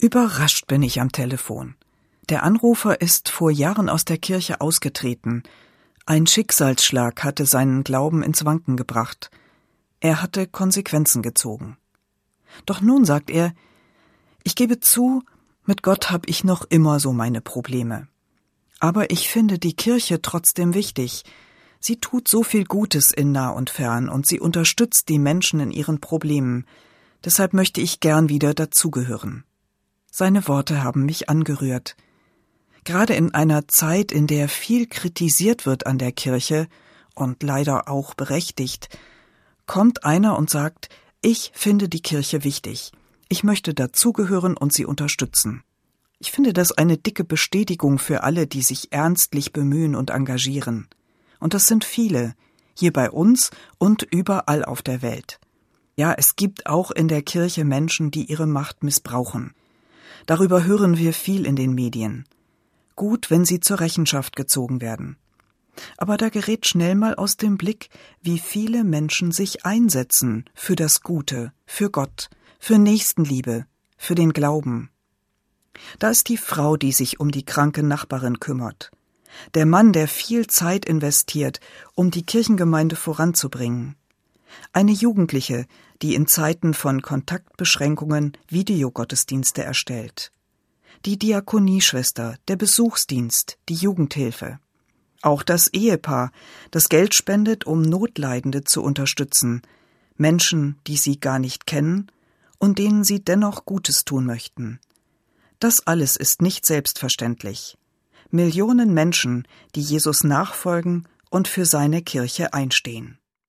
Überrascht bin ich am Telefon. Der Anrufer ist vor Jahren aus der Kirche ausgetreten. Ein Schicksalsschlag hatte seinen Glauben ins Wanken gebracht. Er hatte Konsequenzen gezogen. Doch nun sagt er, ich gebe zu, mit Gott habe ich noch immer so meine Probleme. Aber ich finde die Kirche trotzdem wichtig. Sie tut so viel Gutes in nah und fern und sie unterstützt die Menschen in ihren Problemen. Deshalb möchte ich gern wieder dazugehören. Seine Worte haben mich angerührt. Gerade in einer Zeit, in der viel kritisiert wird an der Kirche und leider auch berechtigt, kommt einer und sagt, ich finde die Kirche wichtig. Ich möchte dazugehören und sie unterstützen. Ich finde das eine dicke Bestätigung für alle, die sich ernstlich bemühen und engagieren. Und das sind viele, hier bei uns und überall auf der Welt. Ja, es gibt auch in der Kirche Menschen, die ihre Macht missbrauchen. Darüber hören wir viel in den Medien. Gut, wenn sie zur Rechenschaft gezogen werden. Aber da gerät schnell mal aus dem Blick, wie viele Menschen sich einsetzen für das Gute, für Gott, für Nächstenliebe, für den Glauben. Da ist die Frau, die sich um die kranke Nachbarin kümmert, der Mann, der viel Zeit investiert, um die Kirchengemeinde voranzubringen, eine Jugendliche, die in Zeiten von Kontaktbeschränkungen Videogottesdienste erstellt, die Diakonieschwester, der Besuchsdienst, die Jugendhilfe. Auch das Ehepaar, das Geld spendet, um Notleidende zu unterstützen, Menschen, die sie gar nicht kennen und denen sie dennoch Gutes tun möchten. Das alles ist nicht selbstverständlich. Millionen Menschen, die Jesus nachfolgen und für seine Kirche einstehen.